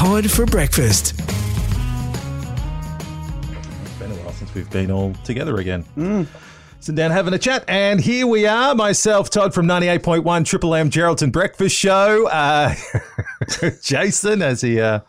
Todd for breakfast. It's been a while since we've been all together again. Sitting down having a chat, and here we are. Myself, Todd from 98.1 Triple M Geraldton Breakfast Show. Uh, Jason, as he uh,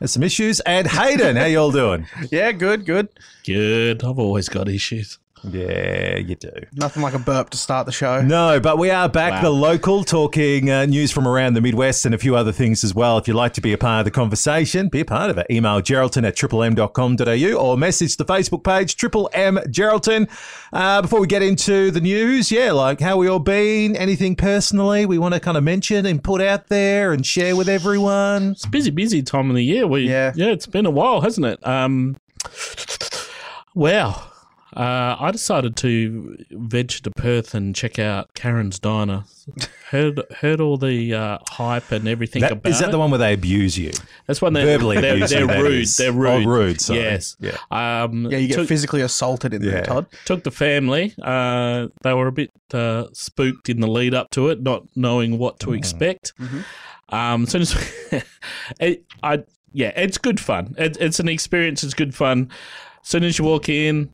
has some issues, and Hayden, how you all doing? Yeah, good, good. Good. I've always got issues. Yeah, you do. Nothing like a burp to start the show. No, but we are back, Wow. the local, talking uh, news from around the Midwest and a few other things as well. If you'd like to be a part of the conversation, be a part of it. Email geraldton at triplem.com.au or message the Facebook page, Triple M Geraldton. Uh, before we get into the news, yeah, like how we all been, anything personally we want to kind of mention and put out there and share with everyone? It's a busy, busy time of the year. We, Yeah. yeah, it's been a while, hasn't it? Um, wow. Uh, I decided to venture to Perth and check out Karen's Diner. Heard heard all the uh, hype and everything That, about is that it. the one where they abuse you? That's when they're verbally they're, abuse you, they're rude. They're rude. Oh, rude. rude, sorry. Yes. Yeah. Um, Yeah, you get took, physically assaulted in Yeah. there, Todd. took the family. Uh, they were a bit uh, spooked in the lead up to it, not knowing what to expect. Um, so as it, I yeah, it's good fun. It, it's an experience. It's good fun. As soon as you walk in,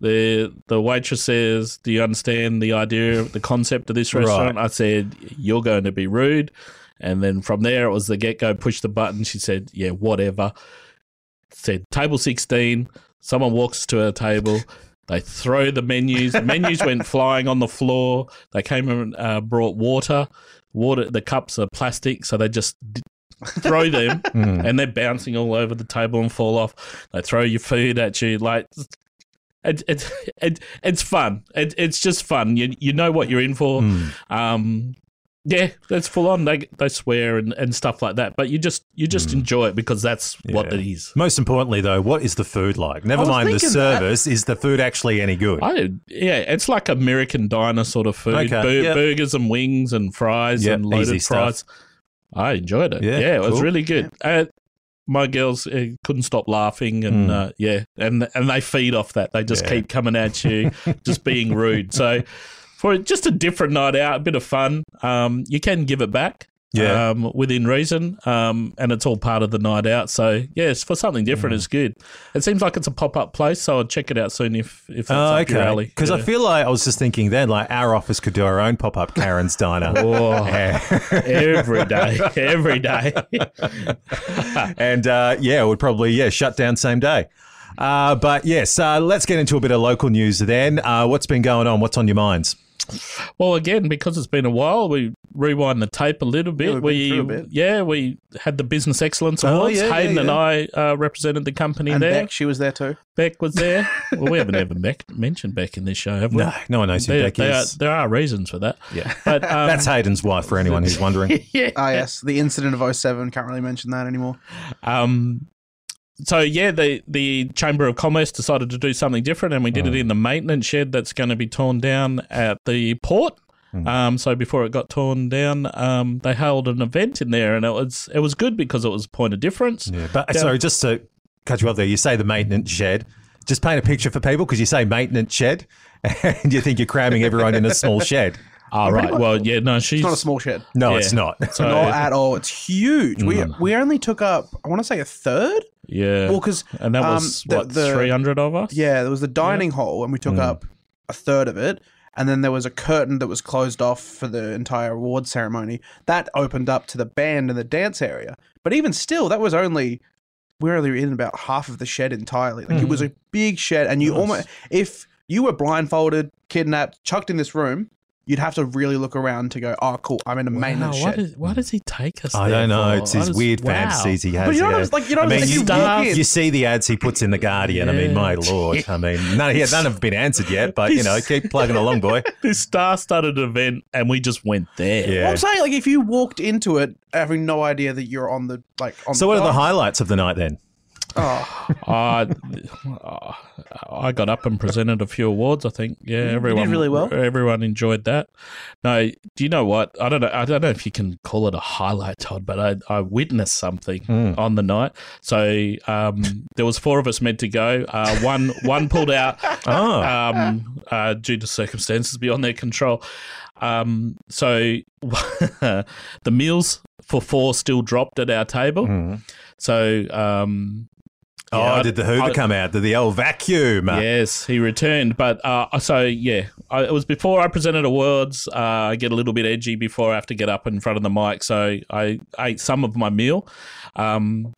the the waitress says, "Do you understand the idea, the concept of this Right. restaurant?" I said, "You're going to be rude." And then from there, it was the get go. Push the button. She said, "Yeah, whatever." Said table sixteen. Someone walks to a table. They throw the menus. The menus went flying on the floor. They came and uh, brought water. Water. The cups are plastic, so they just d- throw them, and they're bouncing all over the table and fall off. They throw your food at you. Like it, it, it, it's fun. It, it's just fun. You you know what you're in for. Um, yeah, that's full on. They they swear and, and stuff like that, but you just you just enjoy it because that's what it is. Most importantly, though, what is the food like? Never mind the service. Is the food actually any good? I yeah, it's like American diner sort of food. Okay, Bur- yep. Burgers and wings and fries Yep, and loaded easy stuff. fries. I enjoyed it. Yeah, Yeah, it was cool. really good. Uh, my girls uh, couldn't stop laughing, and Mm. uh, yeah, and and they feed off that. They just Yeah. keep coming at you, just being rude. So for just a different night out, a bit of fun. Um, you can give it back. Yeah. Um, within reason, um, and it's all part of the night out. So yes, for something Mm. different, it's good. It seems like it's a pop up place, so I'll check it out soon if if that's Oh, up your okay. alley. Because I feel like I was just thinking then, like our office could do our own pop up Karen's Diner. Oh, every day, every day. and uh, yeah, it would probably yeah shut down same day. Uh, but yes, uh, let's get into a bit of local news then. Uh, what's been going on? What's on your minds? Well, again, because it's been a while, we rewind the tape a little bit. been we, a bit. yeah, we had the Business Excellence Oh, Awards. yeah, yeah, Hayden and yeah. I uh, represented the company And there. Beck, she was there too. Beck was there. well, we haven't ever Beck, mentioned Beck in this show, have we? No, no one knows who There, Beck there are, is. there are reasons for that. Yeah, But um, that's Hayden's wife for anyone who's wondering. yeah. Ah, yes. The incident of 07. Can't really mention that anymore. Um, so yeah, the the Chamber of Commerce decided to do something different, and we did it Mm. in the maintenance shed that's going to be torn down at the port. Mm. Um, so before it got torn down, um, they held an event in there, and it was it was good because it was a point of difference. Yeah, but Yeah. sorry, just to cut you off there, you say the maintenance shed. Just paint a picture for people because you say maintenance shed, and you think you're cramming everyone in a small shed. oh, All right. Well, yeah, no, she's It's not a small shed. No, Yeah. it's not. So, Not at all. It's huge. We Mm. we only took up, I want to say a third. Yeah, Well, because and that um, was the- what three hundred of us. Yeah, there was the dining hall, and we took Mm. up a third of it. And then there was a curtain that was closed off for the entire award ceremony. That opened up to the band and the dance area. But even still, that was only we were only in about half of the shed entirely. Like it was a big shed, and you Nice. almost if you were blindfolded, kidnapped, chucked in this room, you'd have to really look around to go, "Oh, cool, I'm in a Wow, maintenance why, shed." does, why does he take us? I there don't know. for? It's his weird wow. fantasies he has. But you know yeah. Like, you know, I what mean, you, like, you you see the ads he puts in the Guardian. I mean, my lord. I mean, none, yeah, none have been answered yet, but you know, keep plugging along, boy. This star-studded event, and we just went there. Yeah. Well, I'm saying, like, if you walked into it having no idea that you're on the like on. So, what are the highlights of the night then? Oh, Uh, uh, I got up and presented a few awards. I think, yeah, did everyone really well. Everyone enjoyed that. No, do you know what? I don't know. I don't know if you can call it a highlight, Todd, but I, I witnessed something Hmm. on the night. So um, there was four of us meant to go. Uh, one one pulled out Oh, um, uh, due to circumstances beyond their control. Um, so the meals for four still dropped at our table. Mm. So um, Oh, yeah, did the Hoover I- come out? Did the old vacuum? Yes, he returned. But uh, so yeah, I, it was before I presented awards. Uh, I get a little bit edgy before I have to get up in front of the mic. So I ate some of my meal. Um,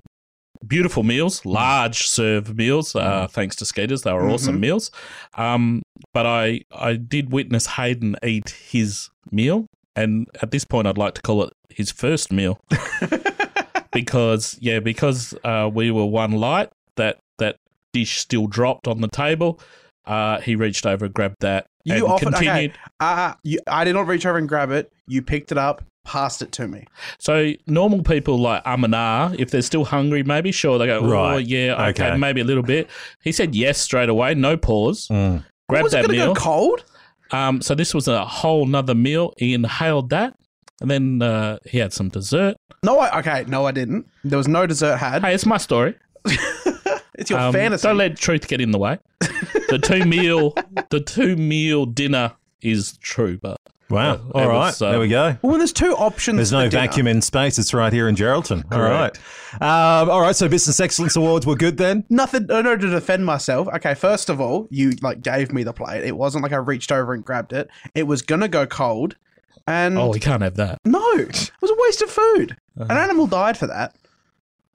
beautiful meals, large serve meals. Uh, thanks to Skeetas, they were awesome meals. Um, but I I did witness Hayden eat his meal, and at this point, I'd like to call it his first meal because yeah, because uh, we were one light. That that dish still dropped on the table. Uh, he reached over, grabbed that, You and offered continued. okay. Uh, you, I did not reach over and grab it. You picked it up, passed it to me. So normal people like um and ah, if they're still hungry, maybe sure they go, oh Right. yeah, okay, Okay. maybe a little bit. He said yes straight away, no pause. Mm. Grabbed was that going meal. go cold? Um, so this was a whole nother meal. He inhaled that, and then uh, he had some dessert. No, I, okay, no, I didn't. There was no dessert had. Hey, it's my story. it's your Um, fantasy. Don't let truth get in the way. The two meal, the two meal dinner is true, but Wow. It All right. was, uh, there we go. well, when there's two options. There's no dinner- vacuum in space. It's right here in Geraldton. All right. Correct. Um, all right. So business excellence awards were good then. Nothing. No, no, to defend myself. Okay, first of all, you like gave me the plate. It wasn't like I reached over and grabbed it. It was gonna go cold, and oh, we can't have that. no, it was a waste of food. An animal died for that.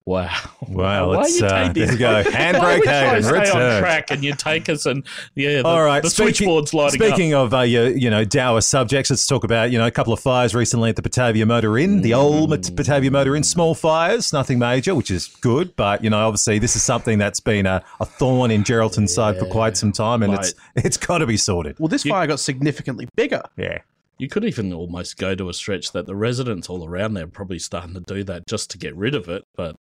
Wow. Wow. Why Let's you uh, taking- there you go. Handbrake we try to Hayden. stay on Return. track and you take us and yeah, the, All right. the speaking- switchboard's lighting up. Speaking of uh, your, you know, dour subjects, let's talk about you know a couple of fires recently at the Batavia Motor Inn, the old Mat- Batavia Motor Inn. Small fires, nothing major, which is good, but you know, obviously this is something that's been a, a thorn in Geraldton's side for quite some time, and it's it's got to be sorted. Well, this fire got significantly bigger. Yeah. You could even almost go to a stretch that the residents all around there are probably starting to do that just to get rid of it, but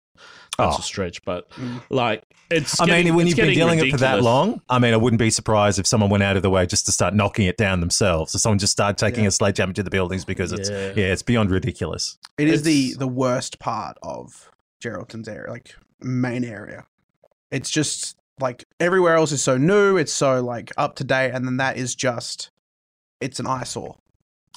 that's Oh. a stretch. But like, it's. I getting- mean, when you've been getting dealing it for that long, I mean, I wouldn't be surprised if someone went out of the way just to start knocking it down themselves, or someone just started taking a sledgehammer to the buildings because it's yeah, Yeah. it's beyond ridiculous. It is the It's- the worst part of Geraldton's area, like main area. It's just like everywhere else is so new, it's so like up to date, and then that is just it's an eyesore.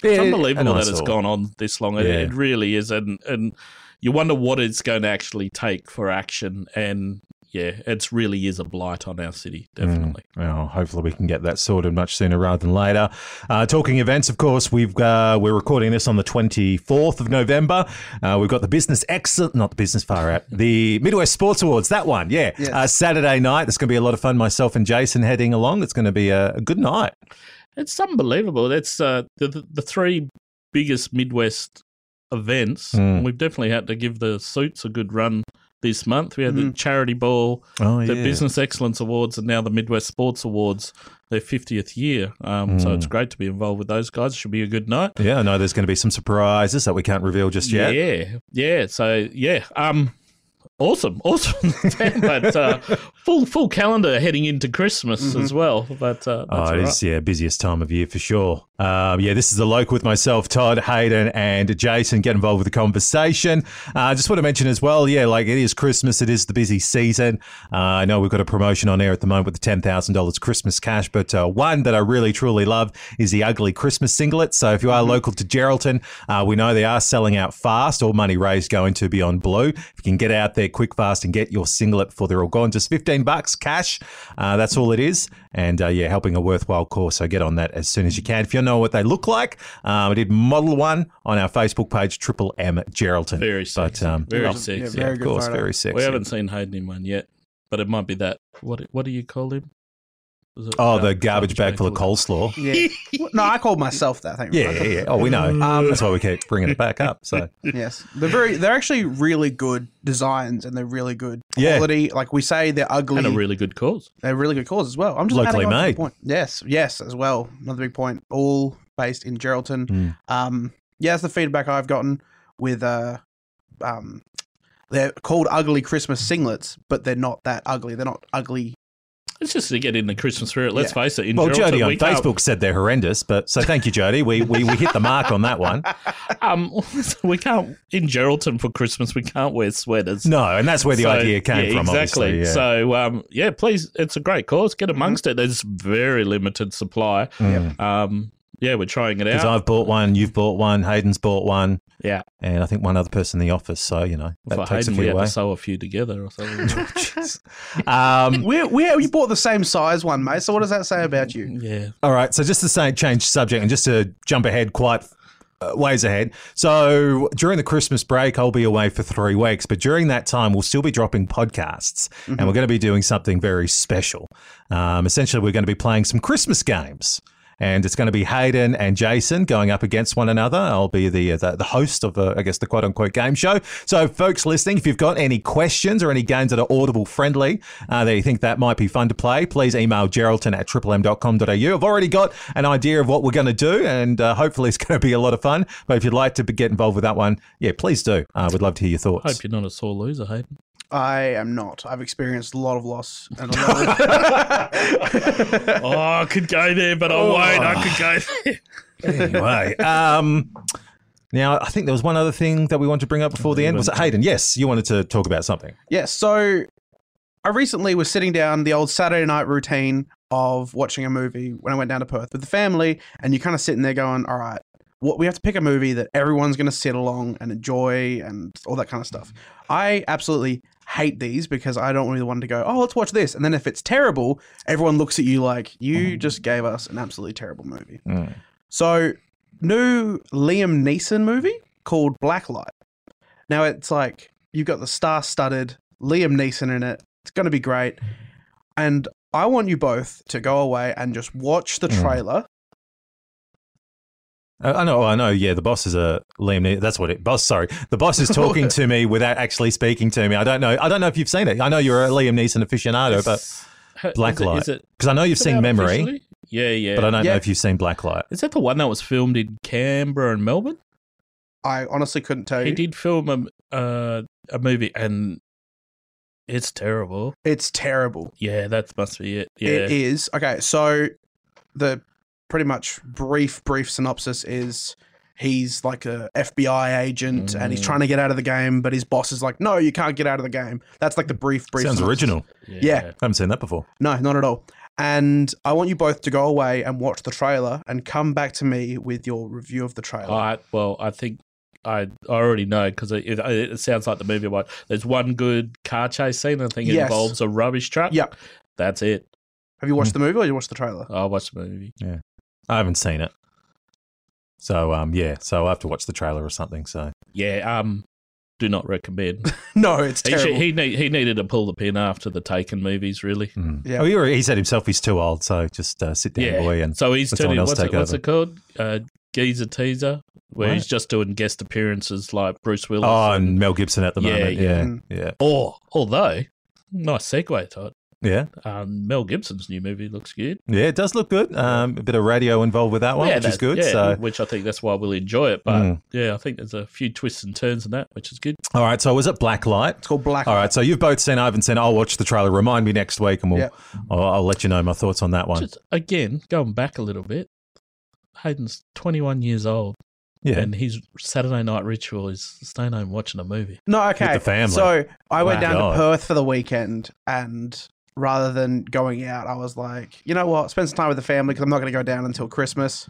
It's Yeah, unbelievable an that it's gone on this long. It, it really is, and and you wonder what it's going to actually take for action. And yeah, it's really is a blight on our city, Mm. definitely. Well, hopefully we can get that sorted much sooner rather than later. Uh, talking events, of course, we've uh, we're recording this on the twenty fourth of November. Uh, we've got the business excellent, not the business far out, the Midwest Sports Awards. That one, yeah, Yes. uh, Saturday night. It's going to be a lot of fun. Myself and Jason heading along. It's going to be a, a good night. It's unbelievable. That's uh, the, the the three biggest Midwest events. Mm. We've definitely had to give the suits a good run this month. We had the charity ball, Oh the Business Excellence Awards, and now the Midwest Sports Awards, their fiftieth year. Um, So Mm. it's great to be involved with those guys. Should be a good night. Yeah, I know there's going to be some surprises that we can't reveal just yet. Yeah, yeah. So yeah, um, awesome, awesome. but uh, full full calendar heading into Christmas as well. But uh, that's Oh, it right. is, yeah, busiest time of year for sure. Um, yeah, this is the local with myself, Todd, Hayden, and Jason. Get involved with the conversation. I uh, just want to mention as well, yeah, like it is Christmas, it is the busy season. Uh, I know we've got a promotion on air at the moment with the $10,000 Christmas cash, but uh, one that I really truly love is the Ugly Christmas singlet. So if you are local to Geraldton, uh, we know they are selling out fast. All money raised going to Beyond Blue. If you can get out there quick, fast, and get your singlet before they're all gone, just 15 bucks cash. Uh, that's all it is. And uh, yeah, helping a worthwhile cause. So get on that as soon as you can. If you know what they look like, um, I did model one on our Facebook page, Triple M Geraldton. Very sexy. But, um, very Yeah, sexy. yeah, yeah, of course, photo. very sexy. We haven't seen Hayden in one yet, but it might be that. What what do you call him? Was it Oh, the garbage bag full of full coleslaw. Yeah. no, I called myself that. Thank you. Yeah, yeah, yeah. Oh, we know. Um, That's why we keep bringing it back up. So Yes, they're very. They're actually really good designs, and they're really good Yeah. quality. Like we say, they're ugly. And a really good cause. they're really good cause as well. I'm just Locally adding on to the made. Point. Yes, yes, as well. Another big point. All based in Geraldton. Mm. Um, yeah, that's the feedback I've gotten with. Uh, um, they're called ugly Christmas singlets, but they're not that ugly. They're not ugly. It's just to get in the Christmas spirit. Let's Yeah. face it. In Well, Geraldton, Jody on Facebook said they're horrendous, but so thank you, Jody. We, we we hit the mark on that one. um, we can't in Geraldton for Christmas. We can't wear sweaters. No, and that's where the So, idea came yeah, from. Exactly. Obviously, yeah. So, um, yeah, please, it's a great cause. Get amongst it. There's very limited supply. Mm. Um, yeah, we're trying it out. Because. I've bought one, you've bought one, Hayden's bought one, yeah, and I think one other person in the office. So you know that for takes Hayden, a we few had away. to sew a few together or something. Um, We we we bought the same size one, mate. So what does that say about you? yeah, All right, so just to say, change subject and just to jump ahead quite uh, ways ahead. So during the Christmas break, I'll be away for three weeks, but during that time, we'll still be dropping podcasts, and we're going to be doing something very special. Um, essentially, we're going to be playing some Christmas games. And it's going to be Hayden and Jason going up against one another. I'll be the the, the host of, I guess, the quote unquote game show. So, folks listening, if you've got any questions or any games that are audible friendly uh, that you think that might be fun to play, please email geraldton at triplem.com.au. I've already got an idea of what we're going to do, and uh, hopefully it's going to be a lot of fun. But if you'd like to get involved with that one, yeah, please do. Uh, we'd love to hear your thoughts. hope you're not a sore loser, Hayden. I am not. I've experienced a lot of loss and a lot of. oh, I could go there, but I won't. I could go there. anyway, um, now I think there was one other thing that we wanted to bring up before the end. Was it Hayden? Yes, you wanted to talk about something. Yes. So I recently was sitting down the old Saturday night routine of watching a movie when I went down to Perth with the family, and you're kind of sitting there going, "All right, what we have to pick a movie that everyone's going to sit along and enjoy and all that kind of stuff." I absolutely hate these because I don't really want to go, "Oh, let's watch this," and then if it's terrible, everyone looks at you like you just gave us an absolutely terrible movie. Mm. So, new Liam Neeson movie called Blacklight. Now it's like you've got the star-studded Liam Neeson in it. It's going to be great, and I want you both to go away and just watch the Mm. trailer. Uh, I know, I know. Yeah, the boss is a Liam. Ne- that's what it. Boss, sorry, the boss is talking to me without actually speaking to me. I don't know. I don't know if you've seen it. I know you're a Liam Neeson aficionado, but Blacklight. Is it, because I know you've seen Memory, officially? Yeah, yeah. but I don't Yeah. know if you've seen Blacklight. Is that the one that was filmed in Canberra and Melbourne? I honestly couldn't tell you. He did film a uh, a movie, and it's terrible. It's terrible. Yeah, that must be it. Yeah, It is okay. So the pretty much brief brief synopsis is he's like a FBI agent and he's Mm. trying to get out of the game, but his boss is like, "No, you can't get out of the game." That's like the brief brief. Sounds synopsis. original. yeah. I haven't seen that before. No, not at all. And I want you both to go away and watch the trailer and come back to me with your review of the trailer. All right. Well, I think I I already know because it, it, it sounds like the movie one. There's one good car chase scene. I think it Yes. involves a rubbish truck. Yep. That's it. Have you watched the movie or you watched the trailer? I watched the movie. I haven't seen it. So um, yeah. So I have to watch the trailer or something. So Yeah. Um. Do not recommend. No, it's he, terrible. should, he need, he needed to pull the pin after the Taken movies. Really. mm. Yeah. oh, he, already- he said himself he's too old. So just uh, sit down, Yeah. boy, and So he's let someone turning. else What's, it, what's over. it called? Uh, Geezer teaser, where Right. he's just doing guest appearances like Bruce Willis. oh, and Mel Gibson at the Yeah, moment. yeah. Yeah, Mm. yeah, Or although, nice segue, Todd. Yeah, Um, Mel Gibson's new movie looks good. yeah. It does look good. Um, a bit of radio involved with that one, which is good. Yeah, So which I think that's why we'll enjoy it. But Mm. yeah, I think there's a few twists and turns in that, which is good. all right. So was it Blacklight? it's called Black. All right, so you've both seen. I haven't seen. I'll watch the trailer. Remind me next week, and we'll. Yeah. I'll, I'll let you know my thoughts on that one. Just again, going back a little bit, Hayden's 21 years old, yeah, and his Saturday night ritual is staying home watching a movie. No, okay. the family. So I went Wow. down God. to Perth for the weekend, and rather than going out, I was like, you know what? Spend some time with the family because I'm not going to go down until Christmas.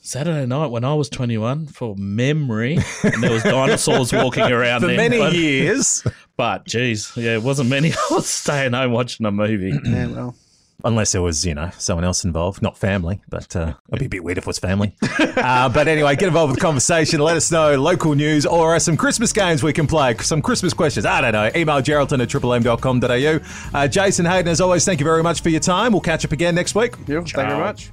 Saturday night when I was 21, for memory, and there was dinosaurs walking around there. for there. many but, years, But geez, yeah, it wasn't many. I was staying home watching a movie. Yeah, well, unless there was you know someone else involved, not family. But uh, it'd be a bit weird if it was family. uh, but anyway, get involved with the conversation. Let us know local news or some Christmas games we can play. Some Christmas questions. I don't know. Email Geraldton at triplem.com.au. Uh, Jason Hayden, as always, thank you very much for your time. We'll catch up again next week. yeah, thank you very much.